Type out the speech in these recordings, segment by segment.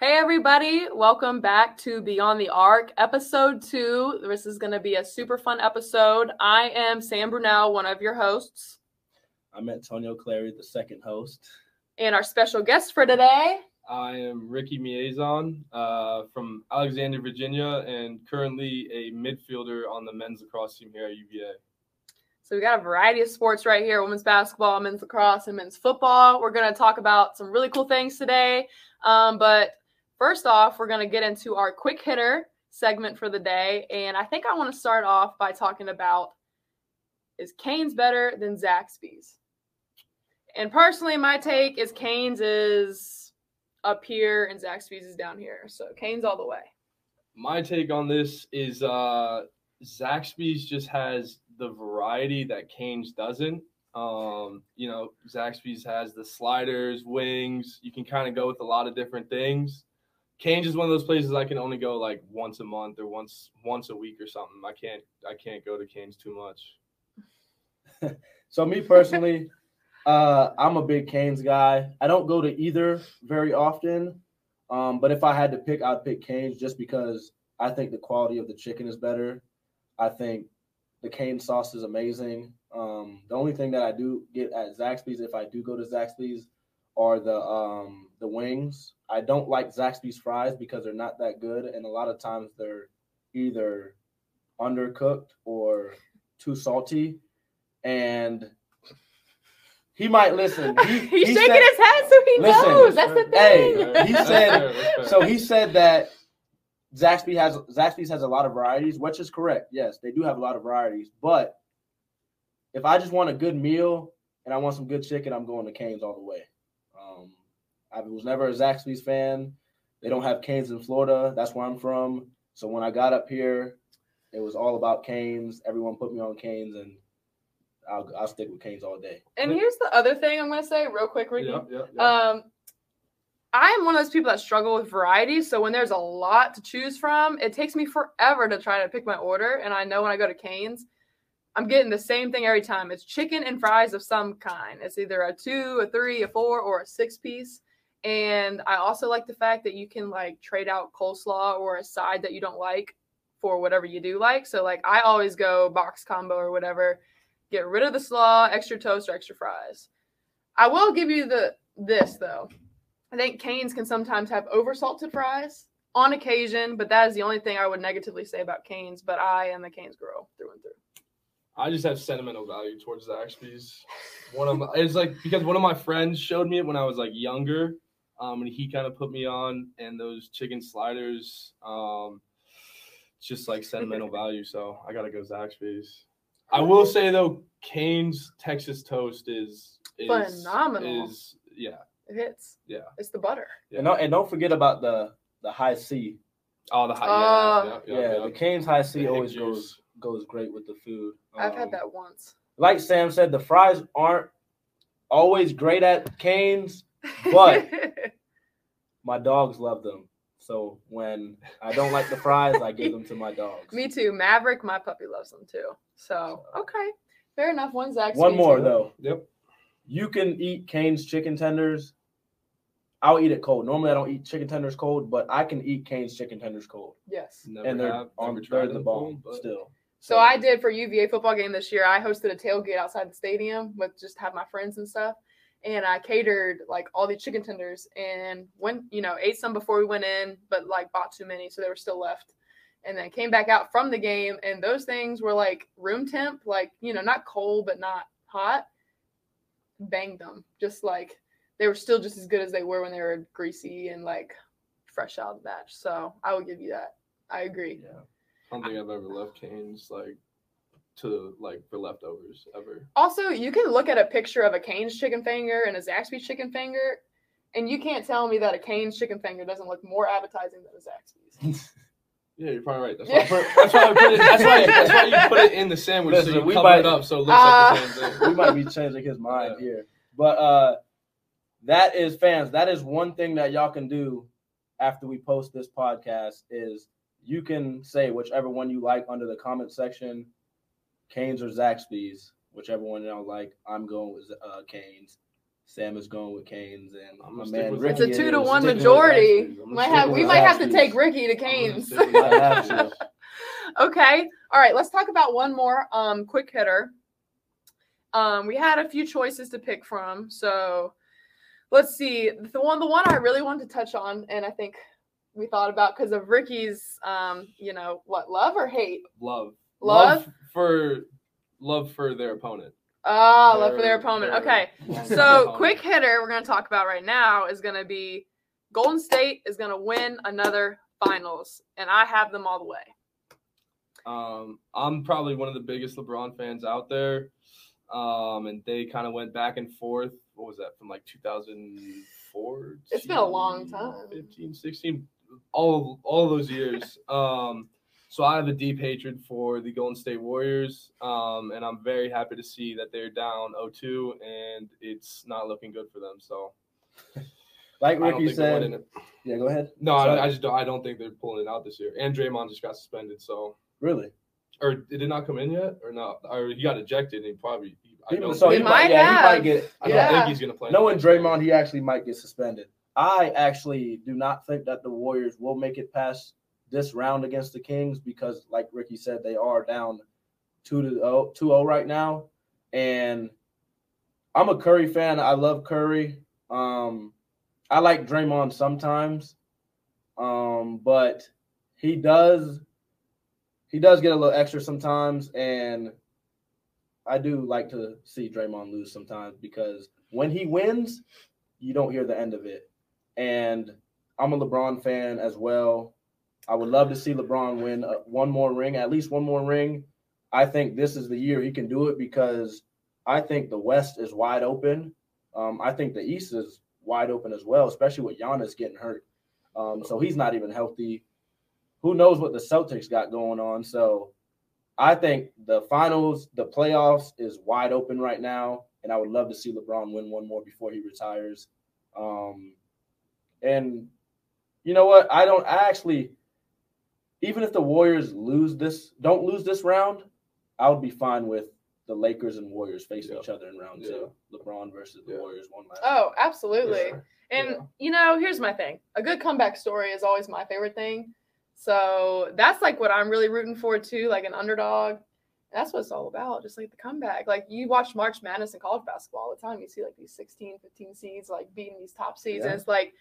Hey, everybody, welcome back to Beyond the Arc, episode two. This is going to be a super fun episode. I am Sam Brunel, one of your hosts, I'm Antonio Clary, the second host. and our special guest for today. I am Ricky Miezan uh, from Alexandria, Virginia, and currently a midfielder on the men's lacrosse team here at UVA. So, we got a variety of sports right here women's basketball, men's lacrosse, and men's football. We're going to talk about some really cool things today. Um, but first off, we're going to get into our quick hitter segment for the day. And I think I want to start off by talking about is Canes better than Zaxby's? And personally, my take is Canes is up here and Zaxby's is down here. So Canes all the way. My take on this is uh, Zaxby's just has the variety that Canes doesn't. Um, you know, Zaxby's has the sliders, wings. You can kind of go with a lot of different things. Canes is one of those places I can only go like once a month or once once a week or something. I can't I can't go to Canes too much. So me personally, uh, I'm a big Canes guy. I don't go to either very often, um, but if I had to pick, I'd pick Canes just because I think the quality of the chicken is better. I think the cane sauce is amazing. Um, the only thing that I do get at Zaxby's, if I do go to Zaxby's, are the um, the wings. I don't like Zaxby's fries because they're not that good, and a lot of times they're either undercooked or too salty. And he might listen. He, He's he shaking said- his head so he Listen, knows. That's the thing. hey, he said- fair, so he said that Zaxby has Zaxby's has a lot of varieties, which is correct. Yes, they do have a lot of varieties. But if I just want a good meal and I want some good chicken, I'm going to Canes all the way. I was never a Zaxby's fan. They don't have Canes in Florida. That's where I'm from. So when I got up here, it was all about Canes. Everyone put me on Canes, and I'll I'll stick with Canes all day. And here's the other thing I'm going to say real quick, Ricky. Yep, yep, yep. Um, I am one of those people that struggle with variety. So when there's a lot to choose from, it takes me forever to try to pick my order. And I know when I go to Canes, I'm getting the same thing every time. It's chicken and fries of some kind. It's either a two, a three, a four, or a six piece. And I also like the fact that you can like trade out coleslaw or a side that you don't like for whatever you do like. So like I always go box combo or whatever. Get rid of the slaw, extra toast or extra fries. I will give you the this though. I think Canes can sometimes have oversalted fries on occasion, but that is the only thing I would negatively say about Canes. But I am a Canes girl through and through. I just have sentimental value towards the Zaxby's. One of my, it's like because one of my friends showed me it when I was like younger, um, and he kind of put me on, and those chicken sliders, um, it's just like sentimental value. So I gotta go Zaxby's. I will say though, Cane's Texas toast is, is Phenomenal. Is yeah, It hits. Yeah. It's the butter. yeah. And don't, and don't forget about the the Hi-C. oh the high. Uh, yeah, Yeah, yeah, yeah, the Canes Hi-C The always Hick goes juice. goes great with the food. I've Um, had that once. Like Sam said, the fries aren't always great at Canes. But- My dogs love them. So when I don't like the fries, I give them to my dogs. Me too. Maverick, my puppy loves them too. So okay, fair enough. One Zaxby's. One more though. Yep. You can eat Cane's chicken tenders. I'll eat it cold. Normally I don't eat chicken tenders cold, but I can eat Cane's chicken tenders cold. Yes. Never and they're have, on never they're the them bomb but- still. So I did for UVA football game this year. I hosted a tailgate outside the stadium with just have my friends and stuff. And I catered like all the chicken tenders and went, you know, ate some before we went in, but like bought too many, so they were still left. And then came back out from the game, and those things were like room temp, like you know, not cold but not hot. Banged them, just like they were still just as good as they were when they were greasy and like fresh out of the batch. So I would give you that. I agree. Yeah. I don't think I've ever left Canes like to like for leftovers ever. Also, you can look at a picture of a Cane's chicken finger and a Zaxby's chicken finger, and you can't tell me that a Cane's chicken finger doesn't look more appetizing than a Zaxby's. Yeah, you're probably right. That's why, I put, that's why put it. That's why. That's why you put it in the sandwich Listen, so you we cover might- it up so it looks Ah. like the same thing. we might be changing his mind Yeah. here. But uh that is fans, that is one thing that y'all can do after we post this podcast is you can say whichever one you like under the comment section, Canes or Zaxby's, whichever one y'all like. I'm going with uh Canes. Sam is going with Canes, and I'm my gonna stick man with It's a two to is one majority. Might have we with might have to take Ricky to I'm Canes. stick with Might have to. okay. All right. Let's talk about one more um, quick hitter. Um, we had a few choices to pick from, so let's see. The one, the one I really wanted to touch on, and I think we thought about because of Ricky's, um, you know, what love or hate? Love. Love? For love for their opponent. Ah, love for their Their- opponent. their- Okay. their So, opponent. quick hitter we're going to talk about right now is going to be Golden State is going to win another finals, and I have them all the way. Um, I'm probably one of the biggest LeBron fans out there. Um, and they kind of went back and forth. What was that from like 2004? It's been a long time. 15, 16, all all those years. um, so I have a deep hatred for the Golden State Warriors. Um, and I'm very happy to see that they're down 0-2 and it's not looking good for them. So Like Ricky think they're winning said, yeah, go ahead. No, I, I just don't. I don't think they're pulling it out this year. And Draymond just got suspended, so Really? or did it not come in yet, or no? Or he got ejected, and he probably. I Even don't, so, They he might, might yeah, he might get. I don't Yeah. think he's gonna play. Knowing next game. Draymond, he actually might get suspended. I actually do not think that the Warriors will make it past this round against the Kings because, like Ricky said, they are down two to 0, 2-0 right now. And I'm a Curry fan. I love Curry. Um, I like Draymond sometimes, um, but he does he does get a little extra sometimes, and I do like to see Draymond lose sometimes because when he wins, you don't hear the end of it. And I'm a LeBron fan as well. I would love to see LeBron win uh, one more ring, at least one more ring. I think this is the year he can do it because I think the West is wide open. Um, I think the East is wide open as well, especially with Giannis getting hurt. Um, so he's not even healthy. Who knows what the Celtics got going on? So I think the finals, the playoffs is wide open right now, and I would love to see LeBron win one more before he retires. Um, and you know what? I don't I actually, even if the Warriors lose this, don't lose this round, I would be fine with the Lakers and Warriors facing Yeah. each other in round two. LeBron versus the Yeah. Warriors one last. Oh, absolutely. Yeah. And Yeah. you know, here's my thing. A good comeback story is always my favorite thing. So that's like what I'm really rooting for too, like an underdog. That's what it's all about, just like the comeback. Like you watch March Madness in college basketball all the time. You see like these 16, 15 seeds like beating these top seeds. Yeah. And it's like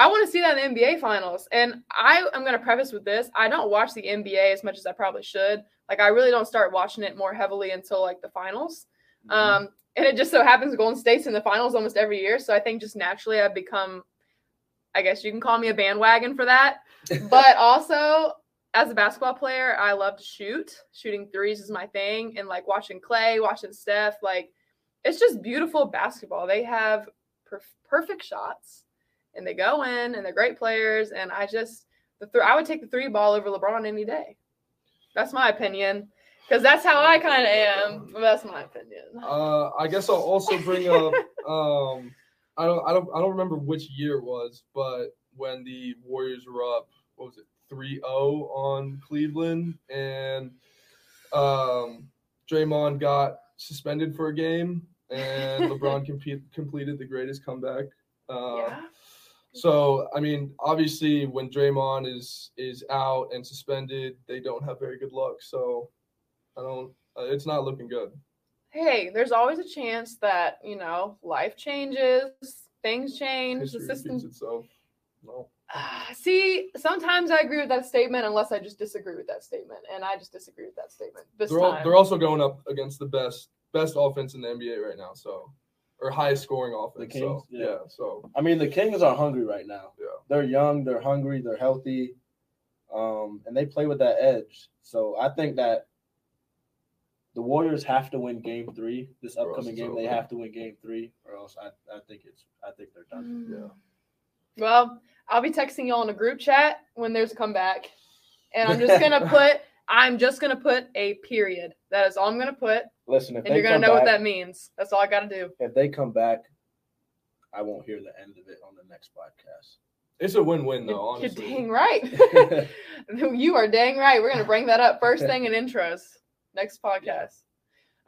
I want to see that in the NBA finals. And I am gonna preface with this. I don't watch the NBA as much as I probably should. Like I really don't start watching it more heavily until like the finals. Mhm. Um, and it just so happens Golden State's in the finals almost every year. So I think just naturally I've become, I guess you can call me a bandwagon for that. But also, as a basketball player, I love to shoot. Shooting threes is my thing. And like watching Clay, watching Steph, like it's just beautiful basketball. They have perf- perfect shots and they go in and they're great players. And I just, the th- I would take the three ball over LeBron any day. That's my opinion. Because that's how I kind of am. That's my opinion. Uh, I guess I'll also bring up. Um, I don't, I don't, I don't remember which year it was, but when the Warriors were up, what was it, 3-0 on Cleveland, and um, Draymond got suspended for a game, and LeBron compe- completed the greatest comeback. Uh, yeah. So I mean, obviously, when Draymond is is out and suspended, they don't have very good luck. So I don't. Uh, it's not looking good. Hey, there's always a chance that, you know, life changes, things change, History the system. itself. No. Ah, See, sometimes I agree with that statement unless I just disagree with that statement. And I just disagree with that statement this They're all, time. they're also going up against the best best offense in the NBA right now. So or highest scoring offense. The Kings? so Yeah. yeah. So I mean, the Kings are hungry right now. Yeah. They're young, they're hungry, they're healthy, um, and they play with that edge. So I think that the Warriors have to win Game Three this upcoming it's game. They have to win Game Three, or else I, I think it's I think they're done. Mm. Yeah. Well, I'll be texting y'all in a group chat when there's a comeback. And I'm just gonna put I'm just gonna put a period. That is all I'm gonna put. Listen, if And they you're gonna come know what that means. That's all I gotta do. if they come back, I won't hear the end of it on the next podcast. it's a win win You're, though. you're Honestly. dang right. you are dang right. We're gonna bring that up first thing in intros next podcast.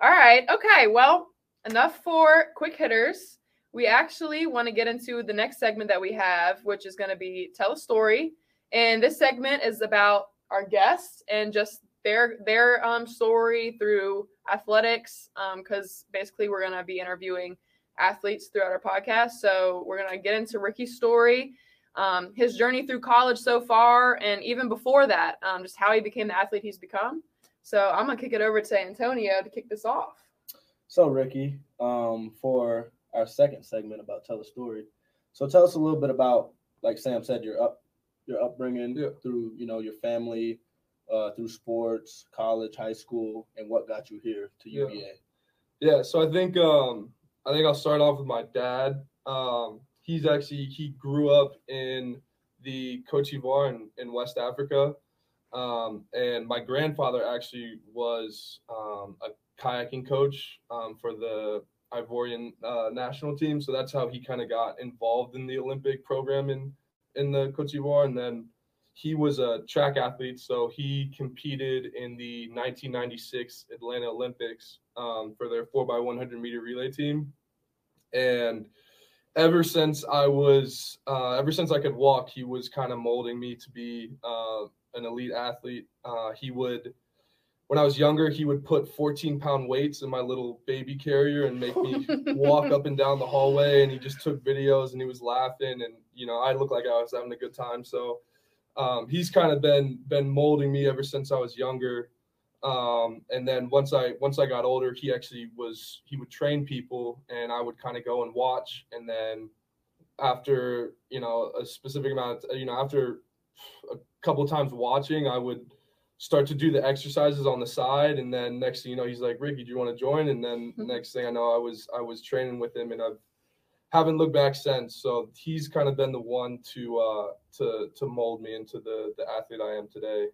All right. Okay. Well, enough for quick hitters. we actually want to get into the next segment that we have, which is going to be tell a story. And this segment is about our guests and just their their um, story through athletics. Because basically, we're going to be interviewing athletes throughout our podcast. So we're going to get into Ricky's story, um, his journey through college so far, and even before that, um, just how he became the athlete he's become. So I'm going to kick it over to Antonio to kick this off. So Ricky, um, for our second segment about tell a story. So tell us a little bit about, like Sam said, your up your upbringing Yeah. through you know your family, uh, through sports, college, high school, and what got you here to Yeah. UVA. Yeah, so I think um I think I'll start off with my dad. Um he's actually he grew up in the Cote d'Ivoire in, in West Africa. Um and my grandfather actually was um a kayaking coach um for the Ivorian uh, national team. So that's how he kind of got involved in the Olympic program in in the Cote d'Ivoire and then he was a track athlete, so he competed in the 1996 Atlanta Olympics um, for their 4x100 meter relay team. And ever since I was, uh, ever since I could walk, he was kind of molding me to be uh, an elite athlete. Uh, he would, when I was younger, he would put 14 pound weights in my little baby carrier and make me walk up and down the hallway. And he just took videos and he was laughing. And, you know, I looked like I was having a good time. So, um, he's kind of been been molding me ever since I was younger. Um, and then once I once I got older, he actually was he would train people, and I would kind of go and watch. And then after you know a specific amount, of, you know after a couple times watching, I would start to do the exercises on the side. And then next thing you know, he's like, Ricky, do you want to join? And then Mhm. next thing I know, I was I was training with him, and I've haven't looked back since. So he's kind of been the one to uh, to to mold me into the the athlete I am today.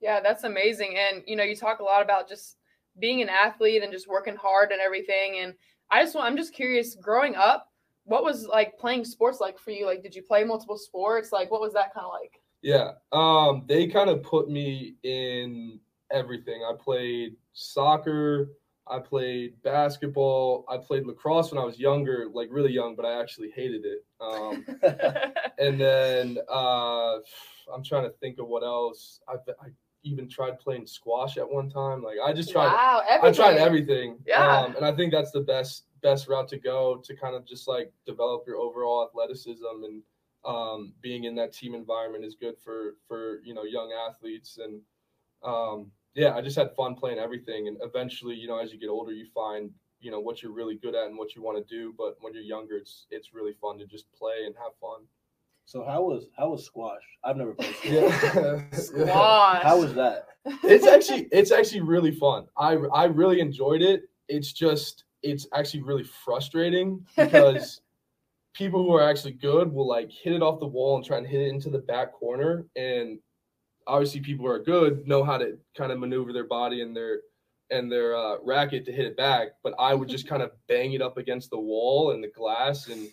Yeah, that's amazing. And you know, you talk a lot about just being an athlete and just working hard and everything. And I just want I'm just curious, growing up, what was like playing sports like for you? Like did you play multiple sports? Like what was that kind of like? Yeah, um, they kind of put me in everything. I played soccer. I played basketball. I played lacrosse when I was younger, like really young, but I actually hated it. Um, and then uh, I'm trying to think of what else. I, I even tried playing squash at one time. Like I just tried. wow, I tried everything. Yeah. Um, and I think that's the best best route to go to kind of just like develop your overall athleticism and um, being in that team environment is good for for you know young athletes and um, yeah, I just had fun playing everything. And eventually, you know, as you get older, you find you know what you're really good at and what you want to do. But when you're younger, it's it's really fun to just play and have fun. So how was how was squash? I've never played squash. Yeah. Squash. How was that? it's actually it's actually really fun. I I really enjoyed it. It's just it's actually really frustrating because people who are actually good will like hit it off the wall and try and hit it into the back corner and obviously people who are good know how to kind of maneuver their body and their and their uh, racket to hit it back but i would just kind of bang it up against the wall and the glass and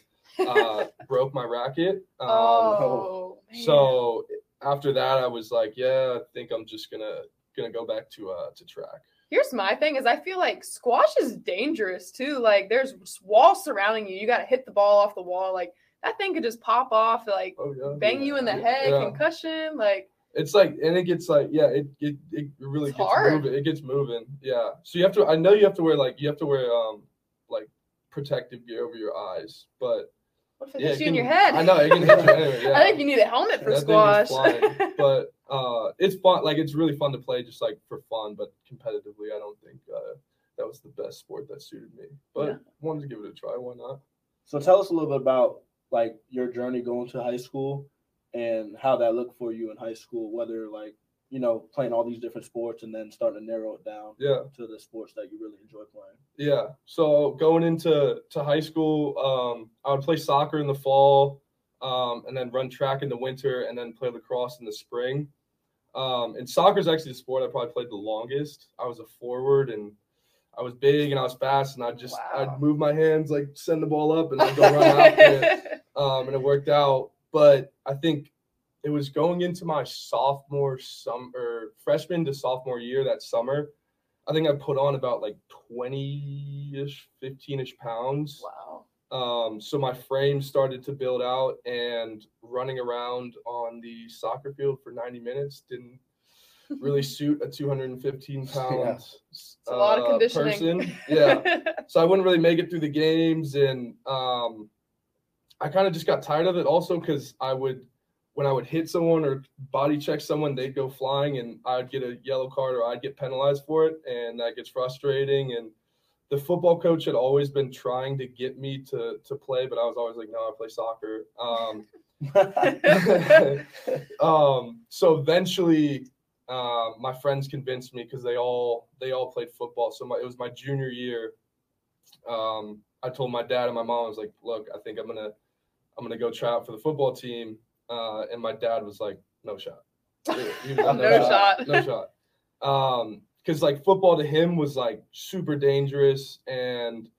uh, broke my racket um, oh, man. so after that, I was like, yeah, I think I'm just gonna gonna go back to uh to track. Here's my thing is I feel like squash is dangerous too. Like there's walls surrounding you. You got to hit the ball off the wall. Like that thing could just pop off, like Oh yeah. bang you in the head, Yeah. concussion. Like It's like, and it gets like, yeah, it it, it really It's gets hard. moving. It gets moving. Yeah. So you have to. I know you have to wear like you have to wear um like protective gear over your eyes, but what if it yeah, hits it you in your head? I know it can hit you anyway. Yeah. I think you need a helmet for That squash. flying. but uh, it's fun. Like it's really fun to play, just like for fun. But competitively, I don't think uh, that was the best sport that suited me. But Yeah. wanted to give it a try. Why not? So tell us a little bit about like your journey going to high school and how that looked for you in high school, whether like, you know, playing all these different sports and then starting to narrow it down Yeah. to the sports that you really enjoy playing. Yeah. So going into to high school, um, I would play soccer in the fall, um, and then run track in the winter, and then play lacrosse in the spring. Um, and soccer is actually the sport I probably played the longest. I was a forward, and I was big and I was fast, and I just Wow. I'd move my hands like send the ball up, and I'd go run after it. um, and it worked out. But I think it was going into my sophomore summer, freshman to sophomore year that summer. I think I put on about like 20 ish, 15 ish pounds. wow. Um, so my frame started to build out, and running around on the soccer field for 90 minutes didn't really suit a 215 pound Yeah. It's a lot of uh, conditioning. person. Yeah. so I wouldn't really make it through the games, and um, I kind of just got tired of it. Also, because I would, when I would hit someone or body check someone, they'd go flying, and I'd get a yellow card or I'd get penalized for it, and that gets frustrating. And the football coach had always been trying to get me to to play, but I was always like, no, I play soccer. Um, um, so eventually, uh, my friends convinced me because they all they all played football. So my, it was my junior year. Um, I told my dad and my mom I was like, "Look, I think I'm gonna I'm gonna go try out for the football team." Uh, and my dad was like, "No shot." He was like, No shot. No shot. Um, because like football to him was like super dangerous and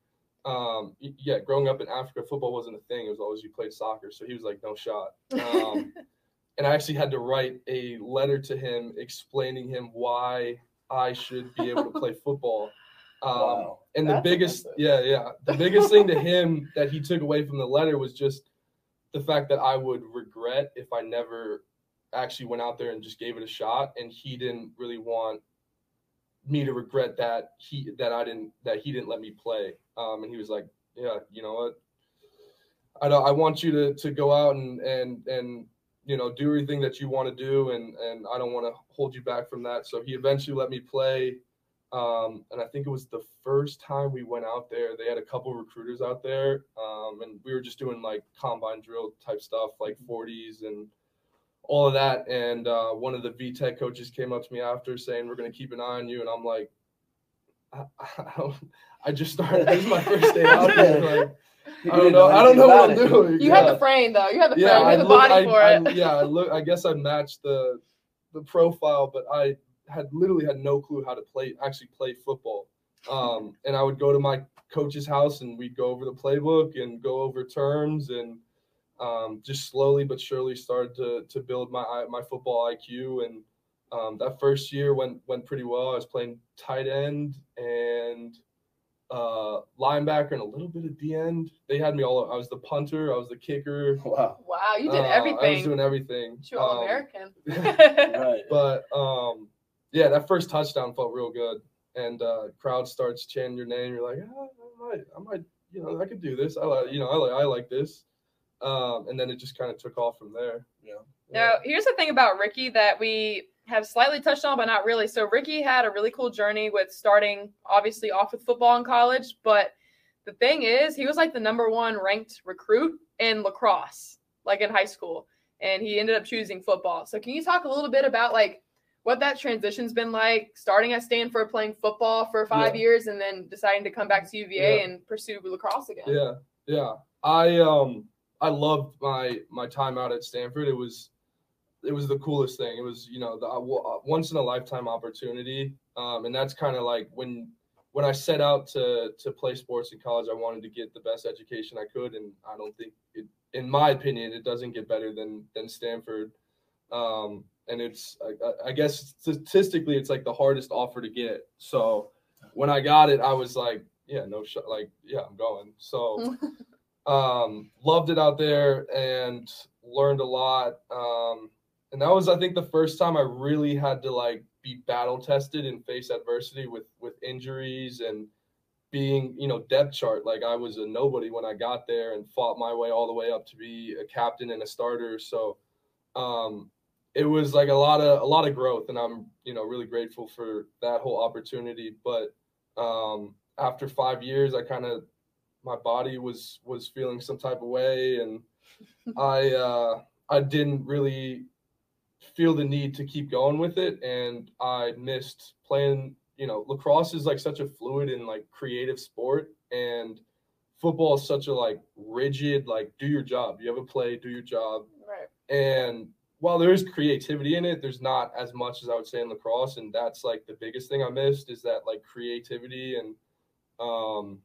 um yeah growing up in africa football wasn't a thing it was always you played soccer so he was like no shot um and I actually had to write a letter to him explaining him why I should be able to play football. Um, wow. and the biggest, impressive. yeah, yeah, the biggest thing to him that he took away from the letter was just the fact that I would regret if I never actually went out there and just gave it a shot, and he didn't really want me to regret that he that I didn't that he didn't let me play. Um, and he was like, yeah, you know what. I don't, I want you to, to go out and, and, and you know, do everything that you want to do, and and I don't want to hold you back from that. So he eventually let me play, um, and I think it was the first time we went out there. They had a couple recruiters out there, um, and we were just doing like combine drill type stuff, like 40s and all of that. And uh, one of the VTech coaches came up to me after saying, "We're going to keep an eye on you," and I'm like, I, I, I just started. This is my first day out there. Like, I don't know. I don't know what I'm doing. You Yeah had the frame though. You had the frame. yeah, you I had the look, body I, for I- it. yeah, I look. I guess I matched the the profile, but I had literally had no clue how to play actually play football. Um, and I would go to my coach's house and we'd go over the playbook and go over terms and um, just slowly but surely started to to build my my football IQ. And um, that first year went went pretty well. I was playing tight end and uh, linebacker and a little bit of D end. They had me all. I was the punter. I was the kicker. Wow. Wow, you did Uh, I was doing everything. You all Um, American. Right. but um, yeah, that first touchdown felt real good, and uh, crowd starts chanting your name. You're like, ah, I might, I might, you know, I could do this. I like, you know, I like, I like this. Um, and then it just kind of took off from there. Yeah. Now, here's the thing about Ricky that we have slightly touched on, but not really. So, Ricky had a really cool journey with starting, obviously, off with football in college. But the thing is, he was like the number one ranked recruit in lacrosse, like in high school. And he ended up choosing football. So, can you talk a little bit about like what that transition's been like, starting at Stanford, playing football for five Yeah. years, and then deciding to come back to UVA Yeah. and pursue lacrosse again? Yeah, yeah. I um I loved my my time out at Stanford. It was it was the coolest thing. It was you know the uh, once in a lifetime opportunity. Um, and that's kind of like when when I set out to to play sports in college, I wanted to get the best education I could, and I don't think it, in my opinion, it doesn't get better than than Stanford. Um, and it's I- I, guess statistically, it's like the hardest offer to get. So when I got it, I was like, yeah, no shot. Like, yeah, I'm going. So um, loved it out there and learned a lot. Um, and that was, I think, the first time I really had to like be battle tested and face adversity with with injuries and being, you know, depth chart. Like I was a nobody when I got there and fought my way all the way up to be a captain and a starter. So um, it was like a lot of a lot of growth, and I'm, you know, really grateful for that whole opportunity. But um, after five years, I kind of my body was was feeling some type of way and i uh i didn't really feel the need to keep going with it and i missed playing you know lacrosse is like such a fluid and like creative sport and football is such a like rigid like do your job you have a play do your job right. and while there is creativity in it. There's not as much as i would say in lacrosse and that's like the biggest thing i missed is that like creativity and um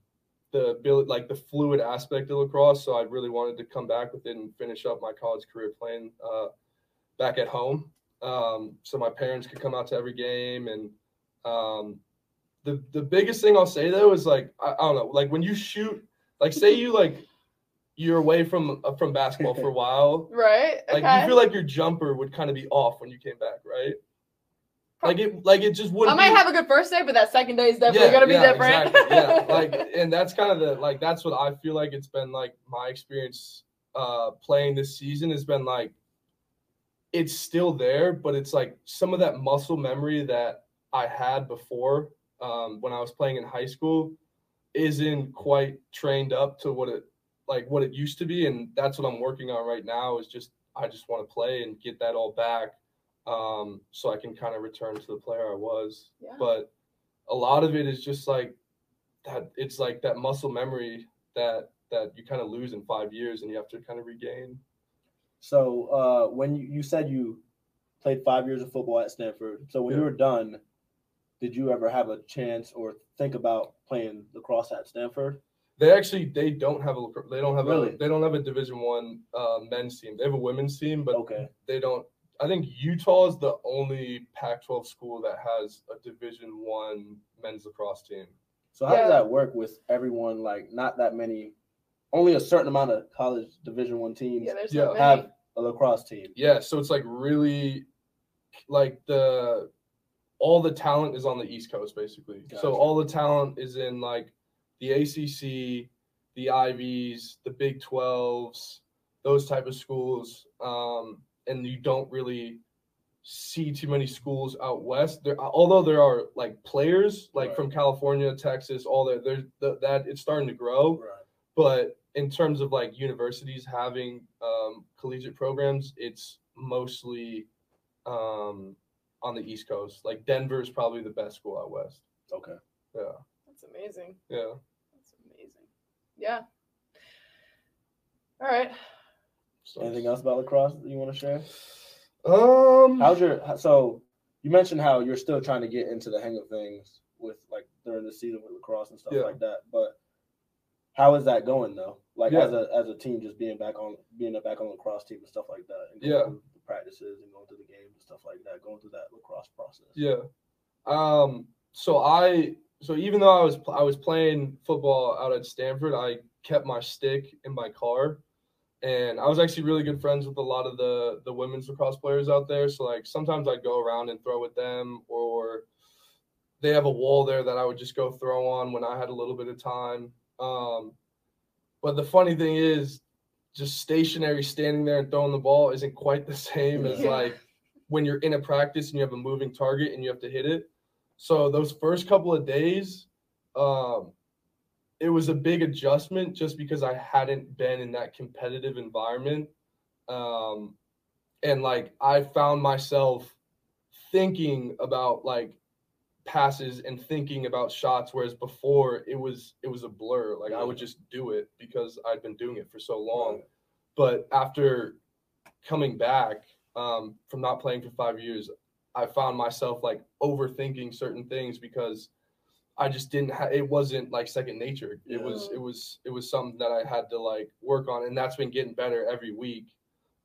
the ability like the fluid aspect of lacrosse. So i really wanted to come back with it and finish up my college career playing uh back at home. Um so my parents could come out to every game and um the the biggest thing i'll say though is like i, I don't know like when you shoot like say you like you're away from uh, from basketball for a while. Right. Like okay. you feel like your jumper would kind of be off when you came back, right? Like it, like it just I wouldn't. I might be, have a good first day, but that second day is definitely gonna be yeah, different. Exactly. Yeah, like, and that's kind of the like that's what I feel like it's been like my experience uh playing this season has been like it's still there, but it's like some of that muscle memory that I had before um when I was playing in high school isn't quite trained up to what it like what it used to be and that's what I'm working on right now is just I just want to play and get that all back um so I can kind of return to the player I was Yeah. but a lot of it is just like that it's like that muscle memory that that you kind of lose in five years and you have to kind of regain So uh, when you, you said you played five years of football at Stanford, so when you were done, did you ever have a chance or think about playing lacrosse at Stanford? They actually they don't have a they don't have Really? a they don't have a division one uh, men's team they have a women's team but Okay. they don't i think utah is the only pac 12 school that has a division one men's lacrosse team So how Yeah. does that work with everyone? Like not that many, only a certain amount of college Division One teams yeah, Yeah. have a lacrosse team. yeah so it's like really like the all the talent is on the east coast basically Gotcha. so all the talent is in like the acc the ivs the big 12s those type of schools um and you don't really see too many schools out west there although there are like players like Right. from california texas all that there's th- that it's starting to grow Right. but in terms of like universities having um, collegiate programs, it's mostly um, on the East Coast. Like Denver is probably the best school out west. Okay. Yeah, That's amazing. yeah. That's amazing. Yeah. All right. So, Anything else about lacrosse that you want to share? Um, How's your so you mentioned how you're still trying to get into the hang of things with like during the season with lacrosse and stuff Yeah. like that. But how is that going though? Like Yeah. as a as a team, just being back on being a back on lacrosse team and stuff like that. And going Yeah. through the practices and going through the games and stuff like that. Going through that lacrosse process. Yeah. Um. So I. So even though I was I was playing football out at Stanford, I kept my stick in my car, and I was actually really good friends with a lot of the the women's lacrosse players out there. So like sometimes I'd go around and throw with them, or they have a wall there that I would just go throw on when I had a little bit of time. Um, but the funny thing is, just stationary standing there and throwing the ball isn't quite the same as like when you're in a practice and you have a moving target and you have to hit it. So those first couple of days, um, it was a big adjustment just because I hadn't been in that competitive environment. Um, and like I found myself thinking about like passes and thinking about shots whereas before it was it was a blur. Like i would just do it because i'd been doing it for so long. But after coming back um, from not playing for five years i found myself like overthinking certain things because i just didn't have it wasn't like second nature it was it was it was something that i had to like work on and that's been getting better every week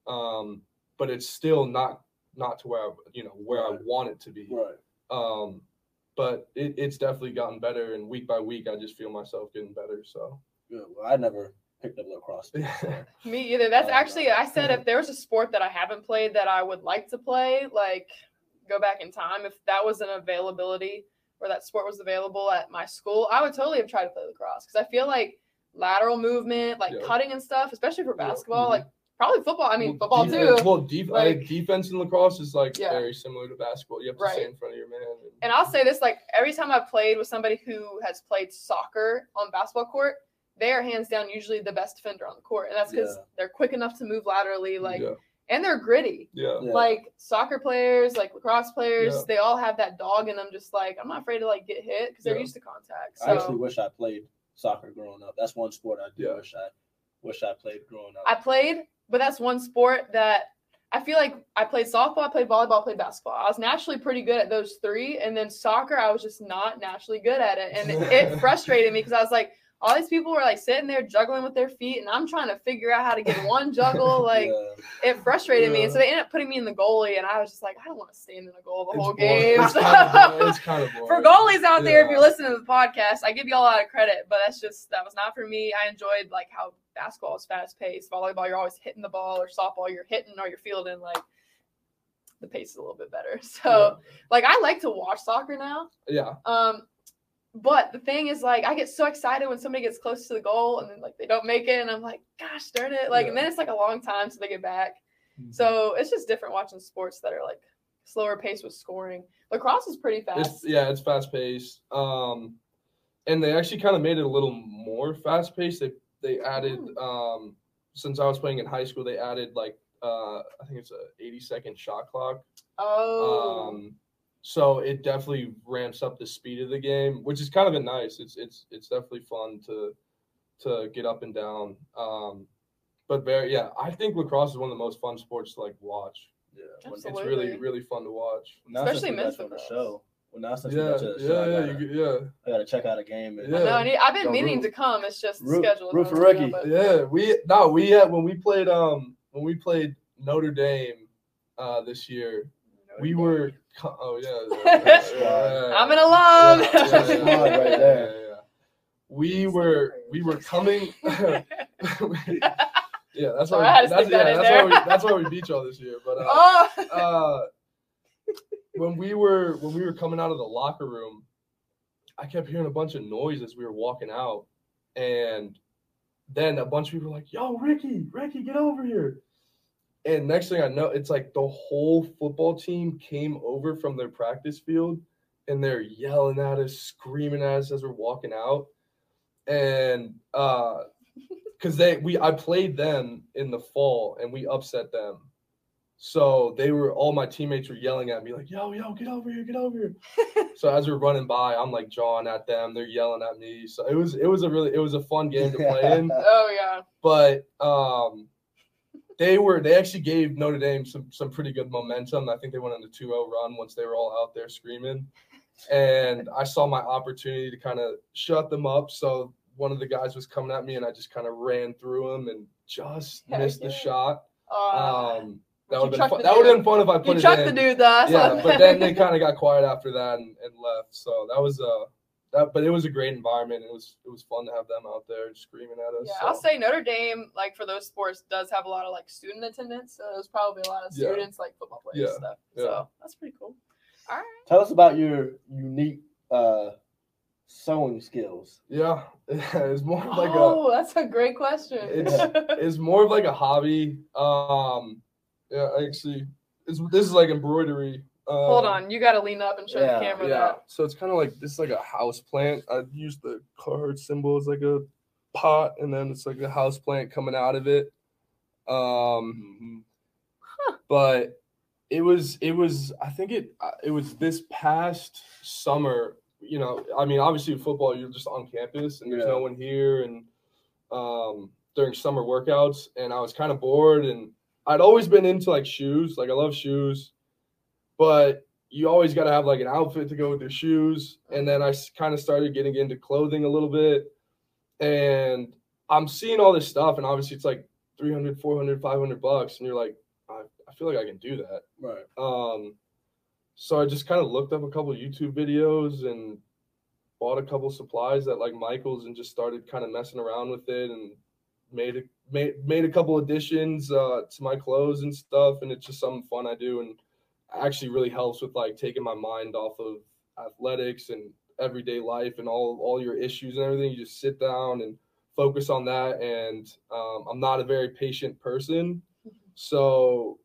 um, but it's still not not to where I, you know where i want it to be Right. um, but it, it's definitely gotten better and week by week i just feel myself getting better so Good. Well, I never picked up lacrosse. team, so. Me either. That's actually no. I said if there was a sport that I haven't played that I would like to play, like go back in time, if that was an availability or that sport was available at my school, I would totally have tried to play lacrosse because I feel like lateral movement, like Yeah. cutting and stuff, especially for Yeah. basketball, Mhm. like probably football. I mean, Well, football defense- too. well think Like- defense in lacrosse is like Yeah. very similar to basketball you have to Right. stay in front of your man and, And I'll say this: like every time I've played with somebody who has played soccer on basketball court, they are hands down usually the best defender on the court, and that's because Yeah. they're quick enough to move laterally, like, yeah and they're gritty. yeah Yeah. Like soccer players, like lacrosse players, Yeah. they all have that dog in them. Just like I'm not afraid to like get hit because they're Yeah. used to contact. I actually wish I played soccer growing up. That's one sport I do Yeah. wish I wish I played growing up. I played, but that's one sport that I feel like I played softball, I played volleyball, I played basketball. I was naturally pretty good at those three, and then soccer, I was just not naturally good at it, and it, it frustrated me because I was like, all these people were like sitting there juggling with their feet, and I'm trying to figure out how to get one juggle. Like Yeah. it frustrated me, and so they ended up putting me in the goalie, and I was just like, I don't want to stand in the goal the It's whole boring. game. It's kind of, it's kind of for goalies out there, if you're listening to the podcast, I give you all a lot of credit, but that's just that was not for me. I enjoyed like how basketball is fast paced. Volleyball, you're always hitting the ball, or softball, you're hitting or you're fielding. Like the pace is a little bit better. So like I like to watch soccer now. Yeah, Um, but the thing is, like, I get so excited when somebody gets close to the goal and then like they don't make it, and I'm like, gosh darn it! Like, and then it's like a long time till they get back. Mm-hmm. So it's just different watching sports that are like slower pace with scoring. Lacrosse is pretty it's fast. yeah, it's fast paced. Um, and they actually kind of made it a little more fast paced. They they added um since I was playing in high school, they added like uh I think it's a 80 second shot clock. Oh, Um, so it definitely ramps up the speed of the game, which is kind of a nice. It's it's it's definitely fun to to get up and down. Um, but very yeah, I think lacrosse is one of the most fun sports to like watch. Yeah. When It's really really fun to watch. Now Especially we got men's you the show. Well, now since Yeah, got you on the yeah, show, I, yeah, gotta, yeah. I gotta check out a game. And, Yeah. no, I need, I've been Yo, meaning root- to come. It's just the root- schedule. root for But- Ricky. Yeah, we no, we had when we played um when we played Notre Dame uh this year, we were oh yeah, yeah, yeah, yeah. I'm an alum. Right there. We were we were coming. yeah, that's Sorry, why. We, that's, stick that yeah, that's why we that's why we beat y'all this year. But uh, oh, uh, when we were when we were coming out of the locker room, I kept hearing a bunch of noise as we were walking out, and then a bunch of people were like, "Yo, Ricky, Ricky, get over here!" And next thing I know, it's like the whole football team came over from their practice field, and they're yelling at us, screaming at us as we're walking out, and uh, because they we I played them in the fall and we upset them. So they were all my teammates were yelling at me like, "Yo, yo, get over here, get over here!" so as we're running by, I'm like jawing at them. They're yelling at me. So it was it was a really it was a fun game to play in. oh yeah. But um, they were they actually gave Notre Dame some some pretty good momentum. I think they went on a 2-0 run once they were all out there screaming. And I saw my opportunity to kind of shut them up. So one of the guys was coming at me, and I just kind of ran through him and just Heck missed the shot. Uh, Um, that would have been fun. the that would have dude. been fun if I put you it chucked the dude though. Yeah, but then they kind of got quiet after that and, and left. So that was uh that, but it was a great environment. It was it was fun to have them out there screaming at us. Yeah, so. I'll say Notre Dame, like for those sports, does have a lot of like student attendance. So there's probably a lot of Yeah. students, like football players Yeah, and stuff. yeah. So that's pretty cool. All right. Tell us about your unique uh, sewing skills. Yeah, it's more of like a oh, that's a great question. it's it's more of like a hobby. Um, yeah, actually, it's this is like embroidery. Um, Hold on, you got to lean up and show Yeah, the camera Yeah, that. so it's kind of like this is like a house plant. I use the card symbol as like a pot, and then it's like a house plant coming out of it. Um, Huh. but it was it was I think it uh, it was this past summer. You know, I mean, obviously with football, you're just on campus and there's Yeah. no one here, and um, during summer workouts, and I was kind of bored, and I'd always been into like shoes, like I love shoes, but you always got to have like an outfit to go with your shoes, and then I kind of started getting into clothing a little bit, and I'm seeing all this stuff, and obviously it's like 300, 400, 500 bucks, and you're like, I, I feel like I can do that. Right. Um, so I just kind of looked up a couple YouTube videos and bought a couple supplies at like Michaels and just started kind of messing around with it and made a made made a couple additions uh, to my clothes and stuff. And it's just something fun I do and actually really helps with like taking my mind off of athletics and everyday life and all all your issues and everything. You just sit down and focus on that. And um, I'm not a very patient person, so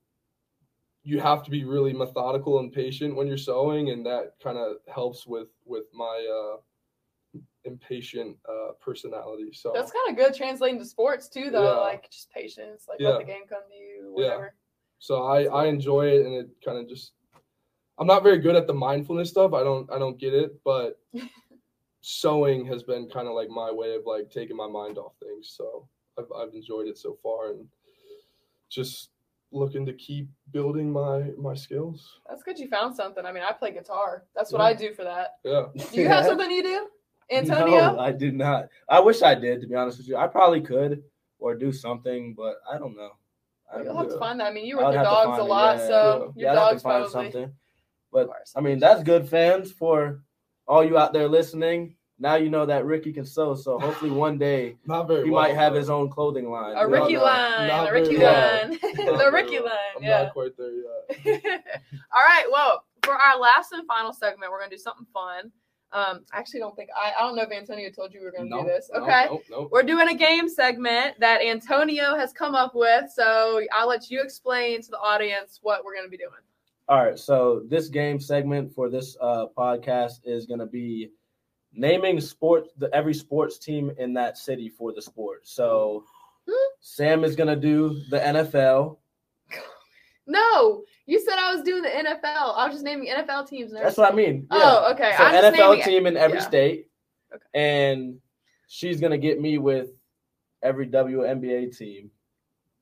you have to be really methodical and patient when you're sewing and that kind of helps with with my uh impatient uh personality so That's kind of good translating to sports too, though. Yeah. Like just patience, like Yeah. let the game come to you, Yeah. Whatever. so i i enjoy it and it kind of just i'm not very good at the mindfulness stuff i don't i don't get it but sewing has been kind of like my way of like taking my mind off things so i've, I've enjoyed it so far and just looking to keep building my my skills That's good. You found something. I mean, I play guitar. That's what Yeah. I do for that. yeah Do you have something you do? Antonio? No, I do not. I wish I did, to be honest with you. I probably could or do something, but I don't know. I You'll have to find that. I mean, you I were with the dogs a lot, yeah. so Yeah, your I'd have to dogs find probably. something. But I mean, that's good fans for all you out there listening. Now you know that Ricky can sew, so hopefully one day Not very he well, might have his own clothing line. A We don't Ricky know. line, Not a Ricky very well. line, Not the Ricky well. line. I'm Yeah. not quite there yet. All right. Well, for our last and final segment, we're gonna do something fun. Um, I actually don't think I. I don't know if Antonio told you we were gonna No, do this. Okay. no, no. We're doing a game segment that Antonio has come up with, so I'll let you explain to the audience what we're gonna be doing. All right, so this game segment for this uh, podcast is going to be naming sports, the every sports team in that city for the sport. So Hmm? Sam is going to do the NFL. No, you said I was doing the NFL. I was just naming NFL teams. That's what I mean. Yeah. Oh, okay. So I'm NFL team in every yeah. state, Okay. and she's going to get me with every WNBA team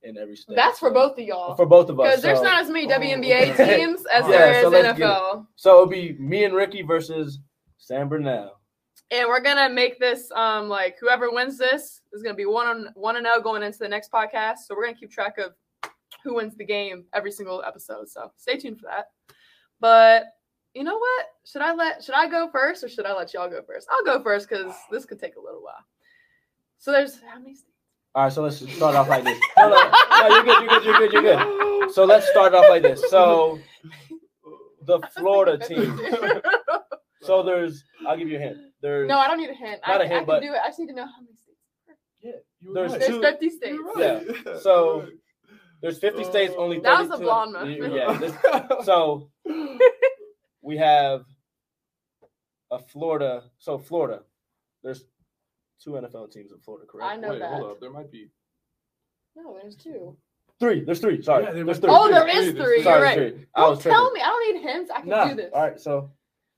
in every state. That's for So- both of y'all. for both of us. Because there's so- not as many Oh. WNBA teams as Yeah, there is it. NFL. So it'll be me and Ricky versus Sam Burnell. And we're gonna make this um like whoever wins this is gonna be one on one and zero going into the next podcast. So we're gonna keep track of who wins the game every single episode. So stay tuned for that. But you know what? Should I let should I go first or should I let y'all go first? I'll go first because this could take a little while. So there's how many states? All right, so let's start off like this. No, no, no, you're good, you're good, you're good, you're good. So let's start off like this. So the Florida team. So there's, I'll give you a hint. There's, no, I don't need a hint. I, Not a I hint, can but- do it. I just need to know how many states. Yeah, you were There's right. There's two- 50 states. You're right. Yeah. Yeah, So- you're right. There's 50 states, only 32. That was a blonde move. Yeah. this- so we have a Florida. So Florida, there's two NFL teams in Florida, correct? I know Wait, that. hold up. There might be. No, there's two. Three. There's three. Sorry. Yeah, there there's three. Oh, three, there three, is there's three. three. You're Sorry, right. three. I was tell tripping. me. I don't need hints. I can Nah. do this. All right. So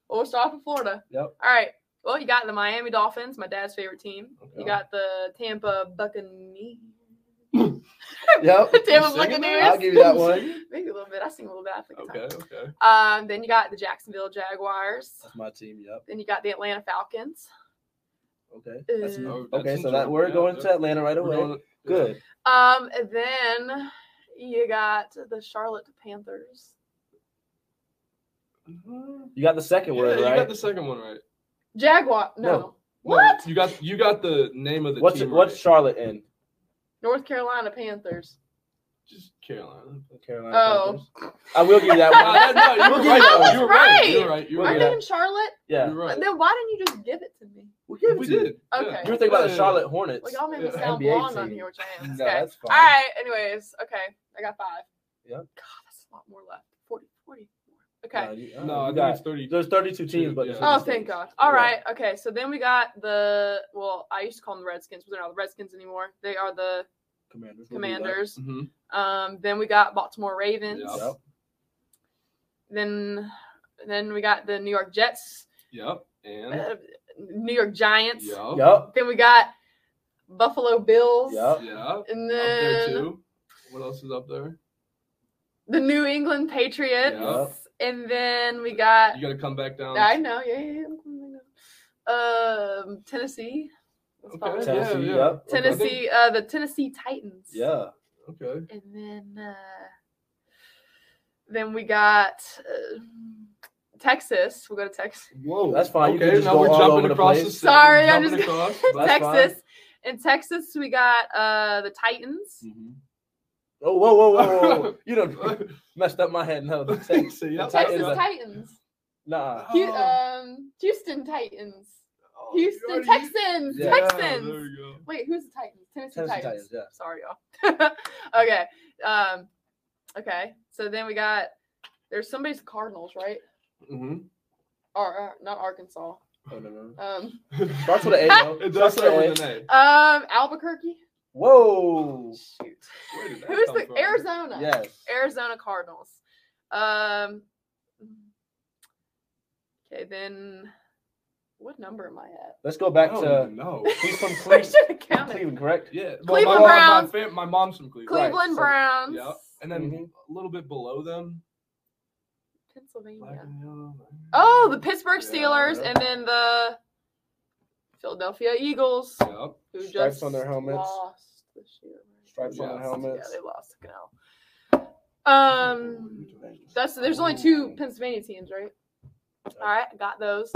Well, we'll start off with Florida. Yep. All right. Well, you got the Miami Dolphins, my dad's favorite team. You got the Tampa Buccaneers. Yep. Tampa You singing Buccaneers. I'll give you that one. Maybe a little bit. I sing a little bit. I think Okay, okay. Um, then you got the Jacksonville Jaguars. That's my team. Yep. Then you got the Atlanta Falcons. Okay. That's, Uh, that's okay. So that we're Yeah, going to Atlanta right away. going- Good. Um, and then you got the Charlotte Panthers. You got the second Yeah, word you got the second one right. Jaguar. No. No. No, What? you got you got the name of the What's team. what's right. Charlotte in? North Carolina Panthers. Just Carolina. Carolina. Oh. Panthers. I will give you that one. that- no, you were right. you that though. You were Right. right. You were right. You were We'll Are give right. they in Charlotte? Yeah. You're right. Then why didn't you just give it to me? We'll give it We to you. did. yeah. Okay. You were thinking about the Charlotte Hornets. Well, y'all made me Yeah. sound NBA blonde on team. here, which I am. No, okay. that's fine. All right. Anyways, okay. I got five. Yep. God, that's a lot more left. 40, 40 more. Okay. Uh, No, I got- it's thirty. there's 32 teams, but Yeah. Oh, thank. God. All Yeah. right. Okay. So then we got the, well, I used to call them the Redskins, but they're not the Redskins anymore. They are the Commanders. we'll do that. Commanders. Mm-hmm. Um, then we got Baltimore Ravens. Yep. Yep. Then, then we got the New York Jets, Yep. And uh, New York Giants. yep. Yep. Then we got Buffalo Bills. Yep. Yeah. And there then too. What else is up there? the New England Patriots. Yep. And then we got You got to come back down. I know, yeah, yeah, yeah. Um, Tennessee. Okay. probably- Yeah, Tennessee. yeah. Yep. Okay. Tennessee, uh, the Tennessee Titans. Yeah. Okay. And then, uh, then we got uh, Texas. We'll go to Texas. Whoa. That's fine. You can Okay. just now go we're all jumping over the across the state. Sorry, We're I'm just across. That's fine. Texas. In Texas, we got uh, the Titans. Mhm. Oh, whoa, whoa, whoa, whoa, whoa. You done messed up my head. No, the Texas. See, the Texas Titans. Titans. Nah. Hu- Oh. um, Houston Titans. Oh, Houston Texans. Yeah, Texans. There go. Wait, who's the Titans? Tennessee, Tennessee Titans. Titans, yeah. Sorry, y'all. okay. Um, okay. So then we got there's somebody's Cardinals, right? Mm-hmm. Or uh, not Arkansas. Oh, no, no, no. Um, Starts with an A, though. It does Starts start with with an an A. um, Albuquerque. Whoa. Shoot. Where did that Who's the from? Arizona? Yes. Arizona Cardinals. Um. Okay, then what number am I at? Let's go back I to. no. He's from I Cleveland, should have counted. Cleveland, correct? Yeah. Cleveland my, Browns. My, fam- my mom's from Cleveland. Right, Cleveland so- Browns. Yep. And then Mhm. a little bit below them. Pennsylvania. Oh, the Pittsburgh Yeah. Steelers, and then the Philadelphia Eagles, Yep. who Stripes just on their helmets. lost this year. right? Stripes on Yeah. the helmets. Yeah, they lost to Canal. Um, that's there's only two Pennsylvania teams, right? All right, I got those.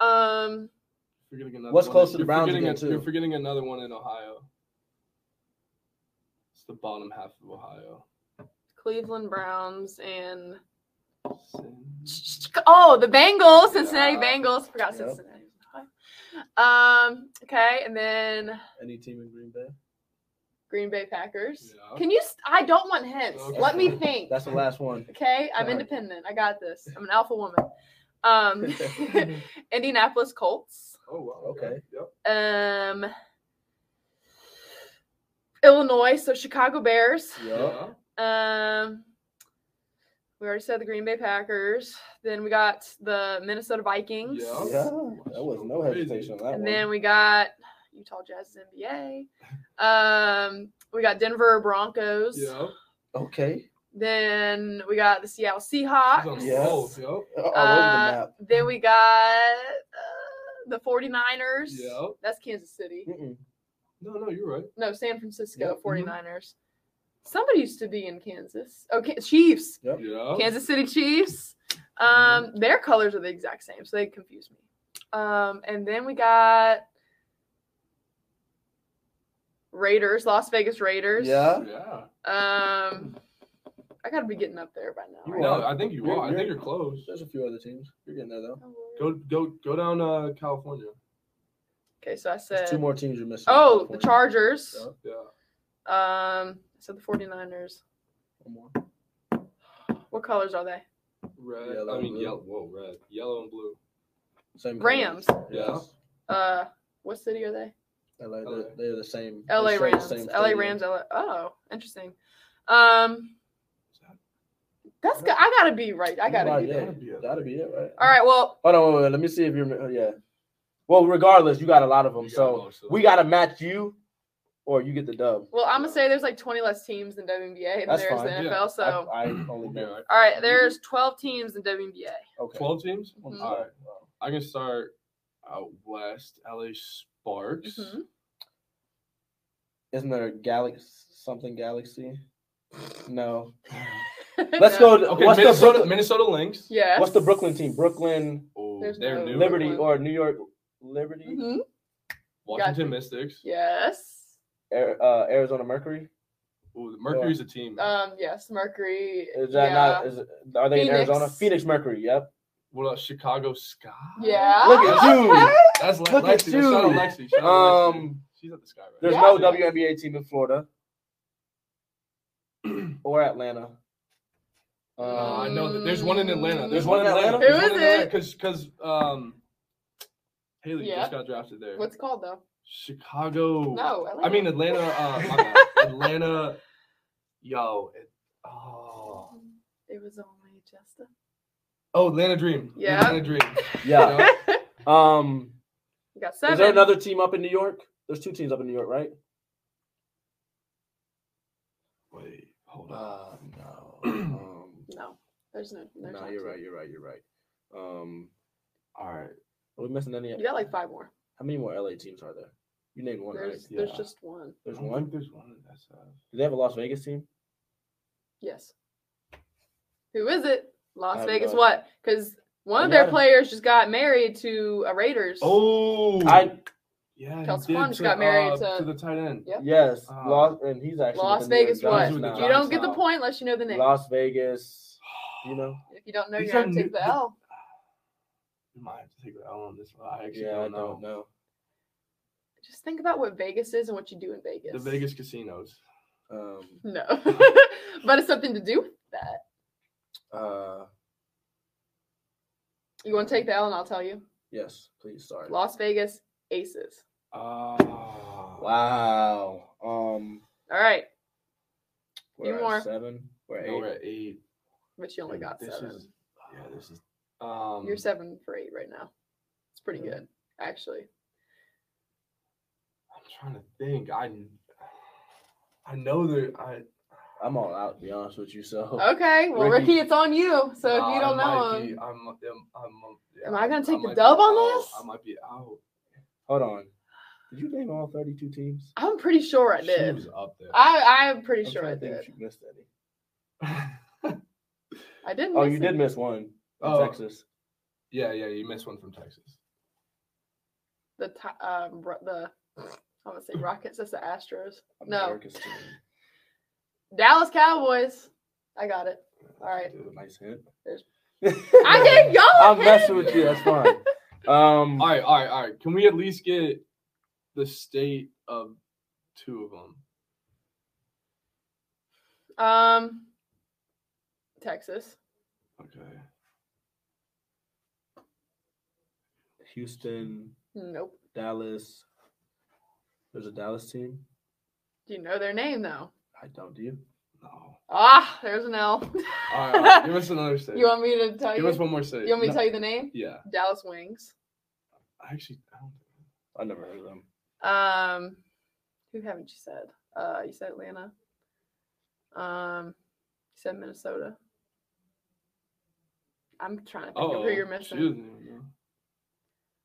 Um, What's close to the Browns forgetting again, a- too? You're forgetting another one in Ohio. It's the bottom half of Ohio. Cleveland Browns and oh, the Bengals, Cincinnati Yeah. Bengals. Forgot Yep. Cincinnati. was in Ohio. Um, okay, and then Any team in Green Bay? Green Bay Packers. Yeah. Can you? St- I don't want hints. Okay. Let me think. That's the last one. Okay, I'm Alright. independent. I got this. I'm an alpha woman. Um, Indianapolis Colts. Oh wow. Okay. Yep. Um, Illinois, so Chicago Bears. Yeah. Um, we already said the Green Bay Packers. Then we got the Minnesota Vikings. Yeah. Yeah. That was no hesitation on that And one. then we got Utah Jazz's NBA. Um, we got Denver Broncos. Yeah. okay. Then we got the Seattle Seahawks. on Yes. roll, Yep. All over Uh, the map. Then we got uh, the 49ers. Yep. That's Kansas City. Mm-mm. No, no, you're right. No, San Francisco Yep. 49ers. Somebody used to be in Kansas. Okay, Chiefs. Yep. Yeah. Kansas City Chiefs. Um, their colors are the exact same, so they confuse me. Um, and then we got Raiders, Las Vegas Raiders. Yeah. Yeah. Um, I gotta be getting up there by now. You right? No, I think you You're- are. I think you're- you're close. There's a few other teams. You're getting there though. Go, go, go down uh, California. Okay, so I There's said. two more teams you're missing. Oh, the Chargers. Yeah. Yeah. Um, so the 49ers. One more. What colors are they? Red. Yellow, I mean, blue. yellow. Whoa, red. Yellow and blue. Same Rams. colors. Yeah. Yes. Uh, what city are they? LA, LA. They're, they're the same. LA the Rams. same LA. Rams. LA. Oh, interesting. Um, that's good. I gotta be right. I gotta Right, be yeah. there. Gotta be it. That'd be it, right? All right. Well, Hold on, wait, wait, let me see if you're. oh, Yeah. Well, regardless, you got a lot of them, You so most we got to match you, or you get the dub. well, I'm gonna say there's like 20 less teams in WNBA than That's there's fine. the NFL. Yeah. So, I, I only We'll all right. all right, there's 12 teams in WNBA. Okay. 12 teams? Mhm. All right. I can start out west. LA Sparks. Mhm. Isn't there a galaxy something galaxy? No. Let's go. To, Okay, what's the Minnesota, Brooklyn? Minnesota Lynx. Yes. What's the Brooklyn team? Brooklyn Oh, There's they're no new. Liberty Brooklyn. or New York Liberty? Mhm. Washington Gotcha. Mystics. Yes. Ar- uh, Arizona Mercury. Ooh, the Mercury's a team. Um. Yes. Mercury. Is that yeah. not? Is are they in Arizona? Phoenix Mercury. Yep. What else? Chicago Sky. Yeah. Look at you. Okay. That's Le- Look at Lexi. Shout out. Lexi. Shout out Lexi. Um, She's at the Sky right There's Yeah. no WNBA team in Florida or Atlanta. Um, Uh, I know that there's one in Atlanta. There's There's one in Atlanta. There's Who one is in Atlanta it? because because um Haley Yeah. just got drafted there. What's it called though? Chicago? No. Atlanta. I mean Atlanta. Uh. Atlanta. Yo. It, oh. It was only just a. Oh, Atlanta Dream. Yeah. Atlanta Dream. yeah. Um, You got seven. is there another team up in New York? There's two teams up in New York, right? Wait. Hold on. Uh, no. Um, No. There's no. There's no, not you're two. right. You're right. You're right. Um, All right. are we missing any? You got like five more. How many more LA teams are there? You named one, There's right? there's Yeah. just one. There's I one. There's one. That's uh, Do they have a Las Vegas team? Yes. Who is it? I Las have Vegas. What? Because one of their players just got married to a Raiders. Oh. I yeah. he Kelsey did just got married to- to the tight end. Yep. yes, Ah. Las, and he's actually Las with the New York Vegas. What? He's now. You don't get the point unless you know the name. Las Vegas. You know. If you don't know, you're are gonna take the the- L. You might have to take the L on this one. I actually Yeah, I don't know. don't know. Just think about what Vegas is and what you do in Vegas. The Vegas casinos. Um, No. but it's something to do with that. Uh, You want to take the L and I'll tell you. yes, please. Sorry. Las Vegas Aces. Oh. Wow. Um, All right. we're Few more. seven. We're at No, eight. we're at eight. But you only got this seven. Is, yeah, this is. Um, You're seven for eight right now. It's pretty Yeah. good, actually. I'm trying to think. I. I know that I. I'm all out. To be honest with you. So Okay, well, Ricky- Ricky, it's on you. So if you don't I know him, be- I'm, I'm, I'm, yeah, Am I gonna take the dub on out. this? I might be out. Hold on. Did you name all 32 teams? I'm pretty sure I She did. was up there. I I'm pretty I'm sure I think did. you missed any. I didn't. Oh, you did miss one. Oh. Texas. yeah, yeah, you missed one from Texas. the um the. I'm gonna say Rockets. That's the Astros. No. America's team. Dallas Cowboys. I got it. All right. Nice hint. I I gave y'all. a I'm messing with you. That's fine. Um, All right, all right, all right. Can we at least get the state of two of them? Um. Texas. Okay. Houston, Nope. Dallas. There's a Dallas team. Do you know their name though? I don't. Do you? No. Ah, there's an L. All right, all right. Give us another state. you want me to tell Give you? us one more state. you want me to No. tell you the name? Yeah. Dallas Wings. I actually, I don't I never heard of them. Um, who haven't you said? Uh, you said Atlanta. Um, you said Minnesota. I'm trying to think Oh, of who you're she missing.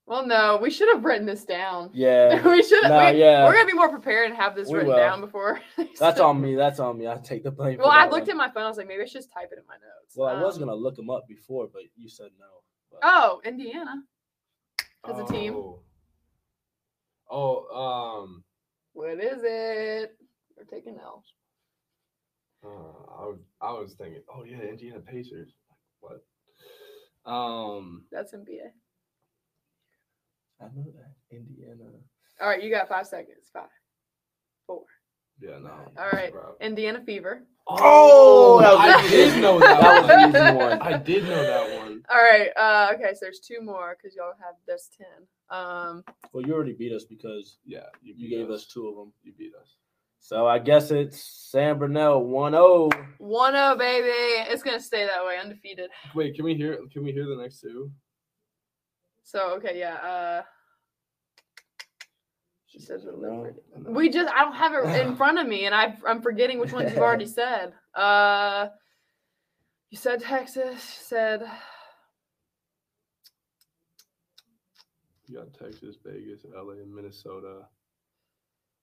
Doesn't even know. Well, no, we should have written this down. Yeah, we should. Nah, we, yeah. We're gonna be more prepared and have this We written will. down before. that's on me. That's on me. I take the blame. Well, I looked one. at my phone. I was like, maybe I should just type it in my notes. Well, I was Um, gonna look them up before, but you said no. But- Oh, Indiana as a team. Oh. Oh, um, What is it? We're taking L. uh, I was, I was thinking, oh yeah, Indiana Pacers. What? Um, That's NBA. I know that Indiana. All right, you got five seconds. Five, four. yeah, no. All right, bro. Indiana Fever. Oh, that was I did know that. That was one. an easy one. I did know that one. All right. Uh, okay, so there's two more because y'all have this ten. Um, Well, you already beat us because Yeah, you, you gave us two of them. You beat us. So I guess it's San Brunel 1-0. 1-0, baby. It's gonna stay that way, undefeated. Wait, can we hear? Can we hear the next two? So okay, yeah. Uh, she said No. delivered. We just I don't have it in front of me, and I I'm forgetting which ones you've already said. Uh, you said Texas. You said You got Texas, Vegas, LA, and Minnesota,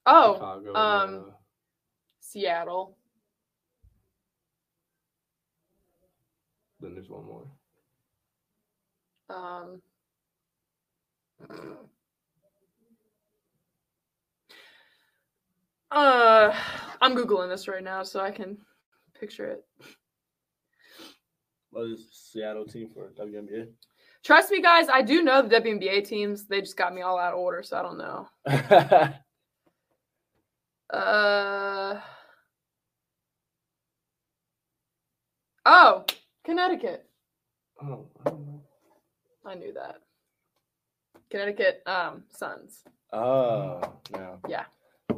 oh Chicago. um, and, uh, Seattle. then there's one more. Um, uh, I'm googling this right now so I can picture it. What is Seattle team for WNBA? Trust me, guys. I do know the WNBA teams. They just got me all out of order, so I don't know. Uh. Oh, Connecticut. Oh, I. I knew that. Connecticut um Suns. oh, no. Yeah.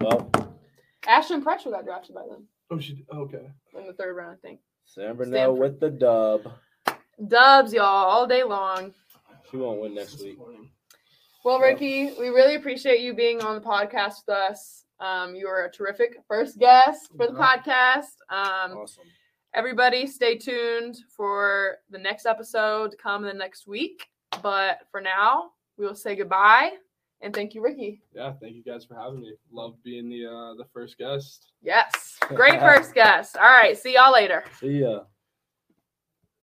Well, Ashten Prechtel got drafted by them Oh, she. Okay. in the third round, I think. San Brunel Stanford. with the dub. Dubs, y'all, all day long. She won't win next week. Well, Yeah. Ricky, we really appreciate you being on the podcast with us. Um, you were a terrific first guest for the Yeah. podcast. Um, Awesome. everybody, stay tuned for the next episode to come in the next week. But for now, we will say goodbye and thank you, Ricky. Yeah, thank you guys for having me. Love being the uh, the first guest. Yes, great first guest. All right, see y'all later. See ya.